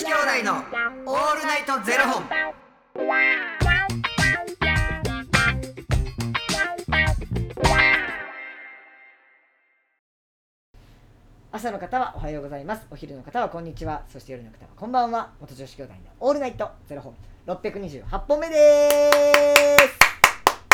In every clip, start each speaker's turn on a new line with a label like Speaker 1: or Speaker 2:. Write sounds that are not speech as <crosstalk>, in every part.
Speaker 1: 子兄弟のオールナイトゼロ本。
Speaker 2: 朝の方はおはようございます。お昼の方はこんにちは。そして夜の方はこんばんは。元女子兄弟のオールナイトゼロ本。628本目で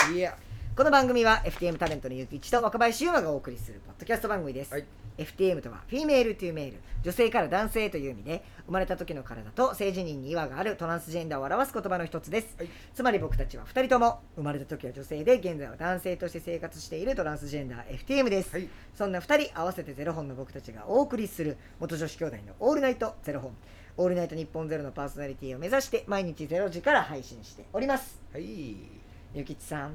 Speaker 2: す。いや。この番組は FTM タレントのゆきいちと若林優馬がお送りするポッドキャスト番組です、
Speaker 1: はい。
Speaker 2: FTM とは female to male。女性から男性という意味で生まれた時の体と性自認に違和があるトランスジェンダーを表す言葉の一つです、
Speaker 1: はい。
Speaker 2: つまり僕たちは2人とも生まれた時は女性で現在は男性として生活しているトランスジェンダー FTM です、
Speaker 1: はい。
Speaker 2: そんな2人合わせてゼロ本の僕たちがお送りする元女子兄弟のオールナイトゼロ本。オールナイト日本ゼロのパーソナリティを目指して毎日ゼロ時から配信しております。
Speaker 1: はい。
Speaker 2: ゆきちさん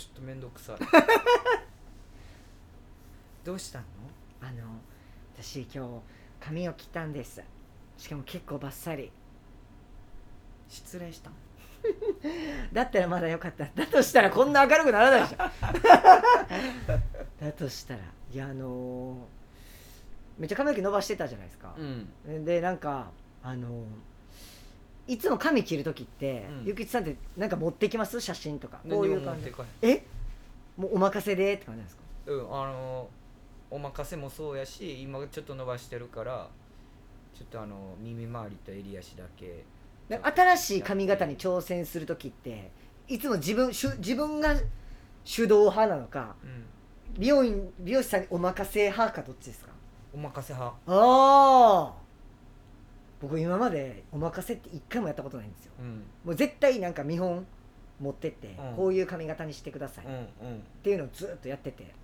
Speaker 1: ちょっと面倒くさい。<laughs> どうしたの？
Speaker 2: あの私今日髪を切ったんですしかも結構バッサリ
Speaker 1: 失礼したの？<laughs>
Speaker 2: だったらまだよかっただとしたらこんな明るくならないでしょ <laughs> だとしたらいやあのめっちゃ髪の毛伸ばしてたじゃないですか、
Speaker 1: うん。
Speaker 2: でなんかあのいつも髪切る時って、
Speaker 1: うん
Speaker 2: ゆきちさんってなんか持ってきます？写真とかこう
Speaker 1: 何
Speaker 2: いう感じ
Speaker 1: も持ってこ
Speaker 2: え？もうお任せでって感じなんですか？
Speaker 1: い。うん、あのお任せもそうやし、今ちょっと伸ばしてるから、ちょっとあの耳周りと襟足だけ。
Speaker 2: で新しい髪型に挑戦する時っていつも自分しゅ自分が手動派なのか
Speaker 1: うん。
Speaker 2: 美容院美容師さんにお任せ派かどっちですか？
Speaker 1: お任せ派。
Speaker 2: ああ僕今までお任せって一回もやったことないんですよ。
Speaker 1: うん。
Speaker 2: もう絶対なんか見本持ってって、
Speaker 1: うん。
Speaker 2: こういう髪型にしてください。っていうのをずっとやってて。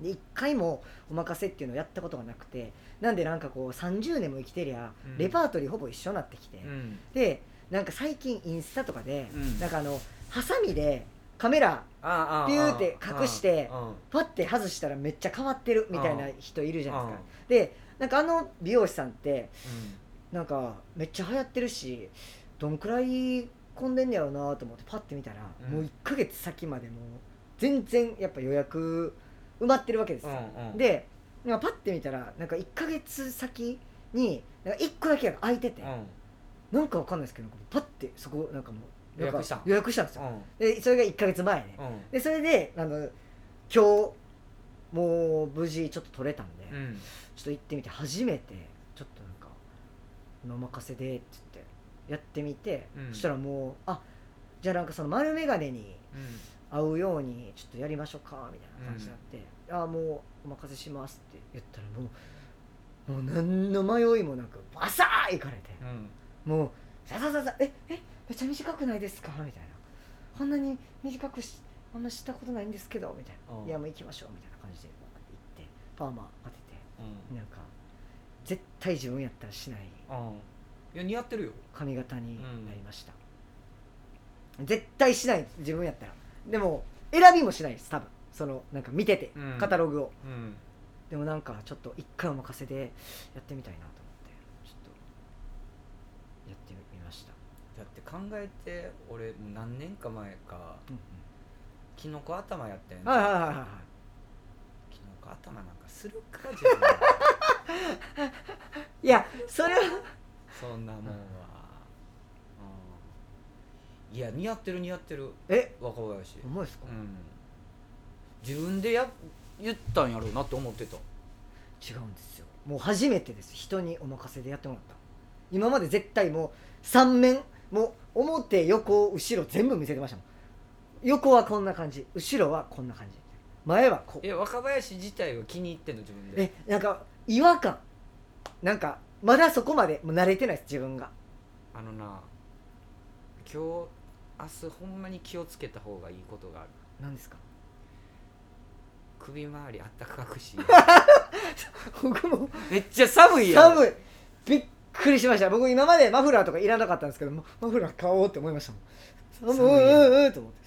Speaker 2: で一回もお任せっていうのをやったことがなくてなんでなんかこう30年も生きてりゃ、
Speaker 1: うん。
Speaker 2: レパートリーほぼ一緒になってきて、
Speaker 1: うん。
Speaker 2: でなんか最近インスタとかで、
Speaker 1: うん。
Speaker 2: なんかあのハサミでカメラピューって隠してパッて外したらめっちゃ変わってるみたいな人いるじゃないですか、
Speaker 1: うん。
Speaker 2: でなんかあの美容師さんって
Speaker 1: う
Speaker 2: なんかめっちゃ流行ってるしどんくらい混んでんねやろうなと思ってパッて見たら、
Speaker 1: うん。
Speaker 2: もう1ヶ月先までもう全然やっぱ予約埋まってるわけですよ、
Speaker 1: うんうん
Speaker 2: でなんかパッて見たらなんか1ヶ月先になんか1個だけ空いてて、
Speaker 1: ん。
Speaker 2: なんかわかんないですけどパッてそこなんかもうなんか
Speaker 1: 予約した。ん
Speaker 2: 予約したんですよ、
Speaker 1: うん。
Speaker 2: でそれが1ヶ月前ね、
Speaker 1: うん。
Speaker 2: でそれであの今日もう無事ちょっと取れたんで、
Speaker 1: うん。
Speaker 2: ちょっと行ってみて初めてちょっとなんか「お任せで」って言ってやってみて、
Speaker 1: うん。
Speaker 2: そしたらもう「あじゃあなんかその丸眼鏡に
Speaker 1: うん。
Speaker 2: 合うようにちょっとやりましょうか」みたいな感じになって「ああもうお任せします」って言ったらもうもう何の迷いもなくバサーいかれて
Speaker 1: うん。
Speaker 2: もうささささええめっちゃ短くないですか？みたいなこんなに短くしあんましたことないんですけどみたいな。
Speaker 1: うん
Speaker 2: いやもう行きましょうみたいな感じで行ってパーマ当てて
Speaker 1: うん。
Speaker 2: なんか絶対自分やったらしない。
Speaker 1: うんいや似合ってるよ。
Speaker 2: 髪型になりました、絶対しない自分やったら。でも選びもしないです多分。そのなんか見てて、
Speaker 1: うん。
Speaker 2: カタログを。
Speaker 1: うん。
Speaker 2: でもなんかちょっと一回お任せでやってみたいなと思ってちょっとやってみました、
Speaker 1: だって考えて俺何年か前か
Speaker 2: うん
Speaker 1: キノコ頭やってん
Speaker 2: うん、はいはいはいはいはい。
Speaker 1: キノコ頭なんかするか自分
Speaker 2: いやそれは。
Speaker 1: そんなもんは。うん。いや似合ってる似合ってる。
Speaker 2: え？
Speaker 1: 若林。
Speaker 2: 重いですか、
Speaker 1: うん。自分でや言ったんやろうなって思ってた。
Speaker 2: 違うんですよ。もう初めてです。人にお任せでやってもらった。今まで絶対もう三面もう表横後ろ全部見せてましたもん。横はこんな感じ。後ろはこんな感じ。前はこう。
Speaker 1: え若林自体は気に入ってんの自分で？
Speaker 2: えなんか違和感。なんかまだそこまでもう慣れてないです自分が。
Speaker 1: あのな今日明日ほんまに気をつけた方がいいことがある。
Speaker 2: 何ですか？
Speaker 1: 首周りあったかくし <laughs>
Speaker 2: 僕も。
Speaker 1: めっちゃ寒いやろ
Speaker 2: 寒い。びっくりしました。僕今までマフラーとかいらなかったんですけどママフラー買おうって思いましたもん。
Speaker 1: 寒い
Speaker 2: うん。うんうんと思って。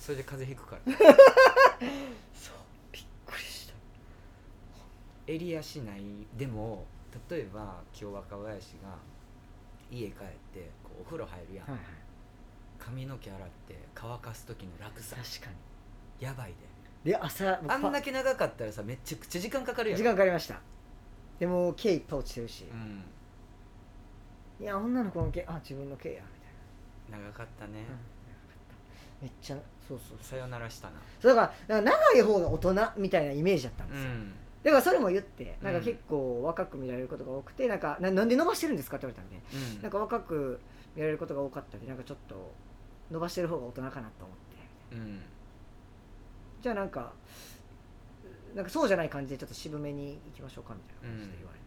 Speaker 1: それで風邪ひくから。
Speaker 2: そ <laughs> う
Speaker 1: 襟足ない。でも例えば今日若林が家帰ってこうお風呂入るやん、
Speaker 2: はいはい。
Speaker 1: 髪の毛洗って乾かす時の楽さ
Speaker 2: 確かに。
Speaker 1: やばい
Speaker 2: で。
Speaker 1: であんだ
Speaker 2: パ
Speaker 1: け長かったらさめちゃくちゃ時間かかるやん。
Speaker 2: 時間かかりました。でも毛いっぱい落ちてるし、
Speaker 1: うん。
Speaker 2: いや女の子の毛あ自分の毛やみ
Speaker 1: 長かったね、
Speaker 2: たいな、めっちゃそうそう
Speaker 1: さよならしたな。
Speaker 2: そうだから長い方が大人みたいなイメージだったんですよ、
Speaker 1: ん
Speaker 2: だからそれも言ってなんか
Speaker 1: うん
Speaker 2: 結構若く見られることが多くてなんかななんで伸ばしてるんですか？って言われたんで。
Speaker 1: うん。
Speaker 2: なんか若く見られることが多かったんでなんかちょっと伸ばしてる方が大人かなと思って。
Speaker 1: うん。
Speaker 2: じゃあなんかなんかそうじゃない感じでちょっと渋めに行きましょうかみたいな感じで言われて、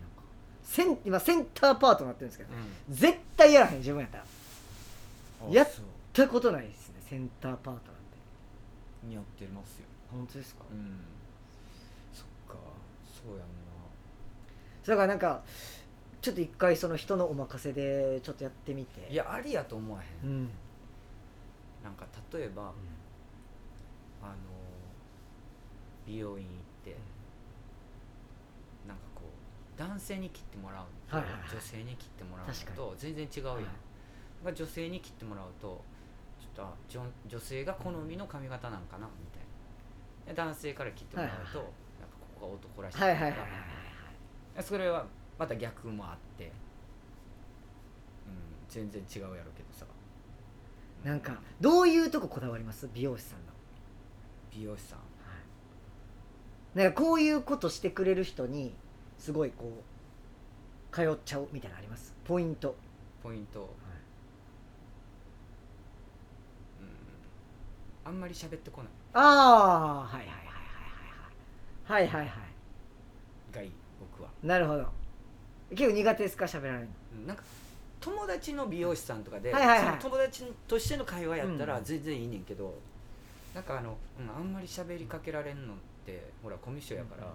Speaker 2: なんかセン今センターパートになってるんですけど絶対やらへん自分やったら。
Speaker 1: うん
Speaker 2: やったことないですねセンターパートなんて。
Speaker 1: 似合ってますよ。
Speaker 2: 本当ですか？
Speaker 1: うんか。そうやんな。
Speaker 2: だからなんかちょっと一回その人のお任せでちょっとやってみて。
Speaker 1: いやありやと思わへ
Speaker 2: うん。ん
Speaker 1: なんか例えばあの美容院行ってなんかこう男性に切ってもらうのと、
Speaker 2: はいはいはい。
Speaker 1: 女性に切ってもらうのと全然違うやん、
Speaker 2: はい
Speaker 1: まあ女性に切ってもらうとちょっとあ女女性が好みの髪型なんかなみたいな。で男性から切ってもらうと、
Speaker 2: はいはい
Speaker 1: が男らしい。
Speaker 2: はいはいはいはい。はい
Speaker 1: でそれはまた逆もあって、うん、全然違うやろうけどさ。
Speaker 2: なんかどういうとここだわります？美容師さんの。
Speaker 1: 美容師さん。
Speaker 2: なんかこういうことしてくれる人にすごいこう通っちゃうみたいなのあります？ポイント、
Speaker 1: ポイント、うん、あんまり喋ってこない。
Speaker 2: ああはいはいはいはいはいはい。
Speaker 1: がいい僕は。い
Speaker 2: なるほど。結構苦手ですか？喋られるの。
Speaker 1: うんなんか友達の美容師さんとかで、
Speaker 2: はいはいはい。
Speaker 1: その友達としての会話やったら
Speaker 2: うん。
Speaker 1: 全然いいねんけど、なんかあの、うん、あんまり喋りかけられんのってほらコミュ障やから、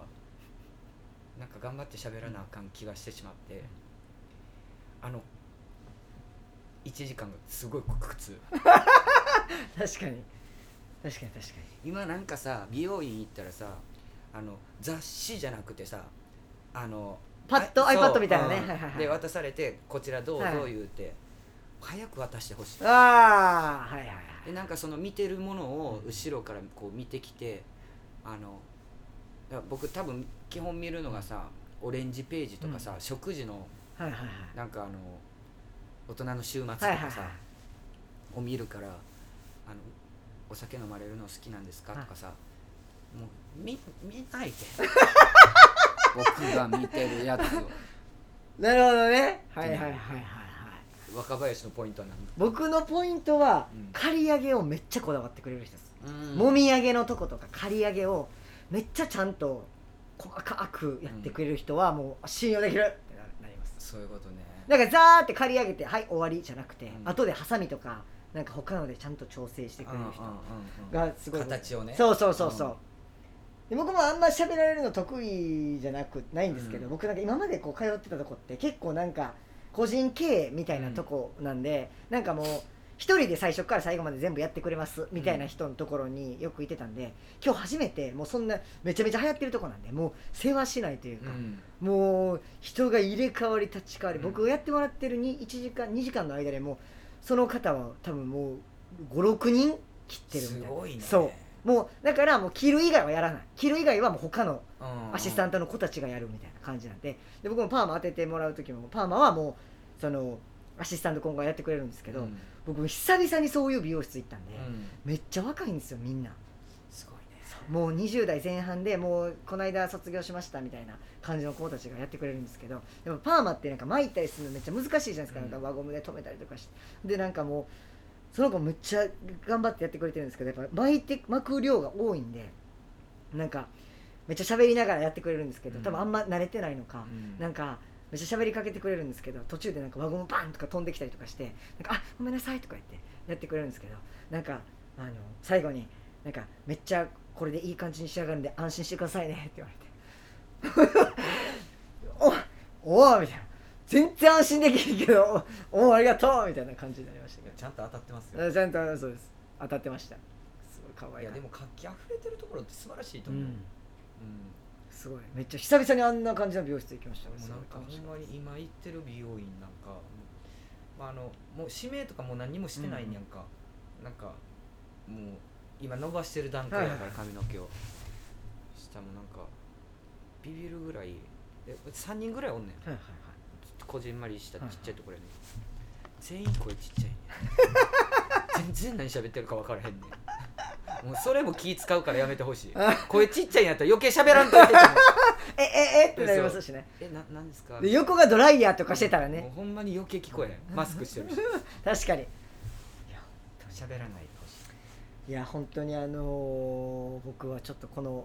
Speaker 1: なんか頑張って喋らなあかん気がしてしまって、あの1時間がすごい苦痛。<laughs>
Speaker 2: 確かに。確かに確かに。
Speaker 1: 今なんかさ美容院行ったらさあの雑誌じゃなくてさあの
Speaker 2: パッ iPad みたいなね。
Speaker 1: うん。
Speaker 2: はいはいはい。
Speaker 1: で渡されてこちらどう
Speaker 2: はい。
Speaker 1: ぞ言うて、早く渡してほしい。
Speaker 2: ああはいはいはい。
Speaker 1: でなんかその見てるものを後ろからこう見てきてあの僕多分基本見るのがさオレンジページとかさ、食事の
Speaker 2: はいはいはい。
Speaker 1: なんかあの大人の週末とかさ、
Speaker 2: はいはいはい。
Speaker 1: を見るからあのお酒飲まれるの好きなんですかとかさもう見見ないで。<laughs> 僕が見てるやつを。
Speaker 2: なるほどね。はいはいはいはいはい。
Speaker 1: 若林のポイントは
Speaker 2: 僕のポイントは、
Speaker 1: うん。
Speaker 2: 刈り上げをめっちゃこだわってくれる人です、
Speaker 1: 何
Speaker 2: もみあげのとことか刈り上げをめっちゃちゃんと細かくやってくれる人はもう信用できるってななります。
Speaker 1: そういうことね。
Speaker 2: だからザーって刈り上げてはい終わりじゃなくて、
Speaker 1: うん。
Speaker 2: 後でハサミとかなんか他のでちゃんと調整してくれる人がすごい
Speaker 1: 形をね。
Speaker 2: そうそうそうそう、で僕もあんま喋られるの得意じゃなくないんですけど、
Speaker 1: うん。
Speaker 2: 僕なんか今までこう通ってたとこって結構なんか個人経営みたいなとこなんで、なんかもう一人で最初から最後まで全部やってくれますみたいな人のところによくいてたんで今日初めてもうそんなめちゃめちゃ流行ってるとこなんでもう世話しないというか、
Speaker 1: うん。
Speaker 2: もう人が入れ替わり立ち替わり、
Speaker 1: うん。
Speaker 2: 僕がやってもらってるに1時間2時間の間でもうその方は多分もう56人切ってるみたいな。
Speaker 1: すごいね。
Speaker 2: そうもうだからもう切る以外はやらない。切る以外はもう他の
Speaker 1: うん。
Speaker 2: アシスタントの子たちがやるみたいな感じなんで。で僕もパーマ当ててもらう時もパーマはもうそのアシスタント今後やってくれるんですけど、
Speaker 1: うん。
Speaker 2: 僕久々にそういう美容室行ったんで、
Speaker 1: うん。
Speaker 2: めっちゃ若いんですよみんな。
Speaker 1: すごいね。
Speaker 2: もう20代前半でもうこの間卒業しましたみたいな感じの子たちがやってくれるんですけどでもパーマってなんか巻いたりするのめっちゃ難しいじゃないですか,、
Speaker 1: うん
Speaker 2: なんか輪ゴムで留めたりとかして。でなんかもうその子めっちゃ頑張ってやってくれてるんですけどやっぱ巻いて巻く量が多いんでなんかめっちゃ喋りながらやってくれるんですけど、
Speaker 1: うん。
Speaker 2: 多分あんま慣れてないのか、
Speaker 1: うん。
Speaker 2: なんかめっちゃ喋りかけてくれるんですけど途中でなんか輪ゴムバンとか飛んできたりとかしてなんかあごめんなさいとか言ってやってくれるんですけどなんかあの最後になんかめっちゃこれでいい感じに仕上がるんで安心してくださいねって言われて。<laughs> おおおみたいな全然安心できるけど <laughs> おおありがとうみたいな感じになりましたけ
Speaker 1: いやちゃんと当たってます
Speaker 2: ど
Speaker 1: よ
Speaker 2: ちゃんとそうです。当たってました。すごい可愛い。な
Speaker 1: いやでも活気あふれてるところって素晴らしいと思う、
Speaker 2: うん。
Speaker 1: うん
Speaker 2: すごい。めっちゃ久々にあんな感じの美容室行きました。
Speaker 1: もうなんかほんまに今行ってる美容院なんか、まあ、あのもう指名とかもう何にもしてないんやん。か、なんかもう今伸ばしてる段階だから。髪の毛を。下もなんかビビるぐらい。え3人ぐらいおんねん。
Speaker 2: はいはい
Speaker 1: こじんまりしたちっ
Speaker 2: はい。
Speaker 1: ちゃいところやね、全員声ちっちゃいね。<laughs> 全然何喋ってるか分からへんねん。<laughs> もうそれも気使うからやめてほしい。<laughs> 声ちっちゃいんやったら余計喋らんといてって思う
Speaker 2: えええってなりますしね。
Speaker 1: えななんですか？
Speaker 2: で横がドライヤーとかしてたら
Speaker 1: もう
Speaker 2: ね
Speaker 1: ほんまに余計聞こえへん。マスクしてるし。
Speaker 2: 確かに。
Speaker 1: 喋らないでほしい。
Speaker 2: いや本当にあのー僕はちょっとこの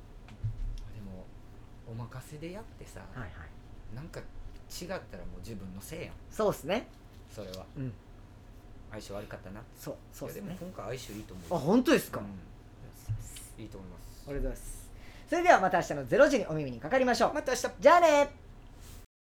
Speaker 1: お任せでやってさ、
Speaker 2: はいはい。
Speaker 1: なんか違ったらもう自分のせいやん。
Speaker 2: そうですね。
Speaker 1: それは。
Speaker 2: うん。
Speaker 1: 相性悪かったな
Speaker 2: そうそうですね。
Speaker 1: でも今回相性いいと思
Speaker 2: あ
Speaker 1: う
Speaker 2: 本当ですか、
Speaker 1: うん。いいと思います。
Speaker 2: ありがとうございます。それではまた明日の0時にお耳にかかりましょう。
Speaker 1: また明日。
Speaker 2: じゃあね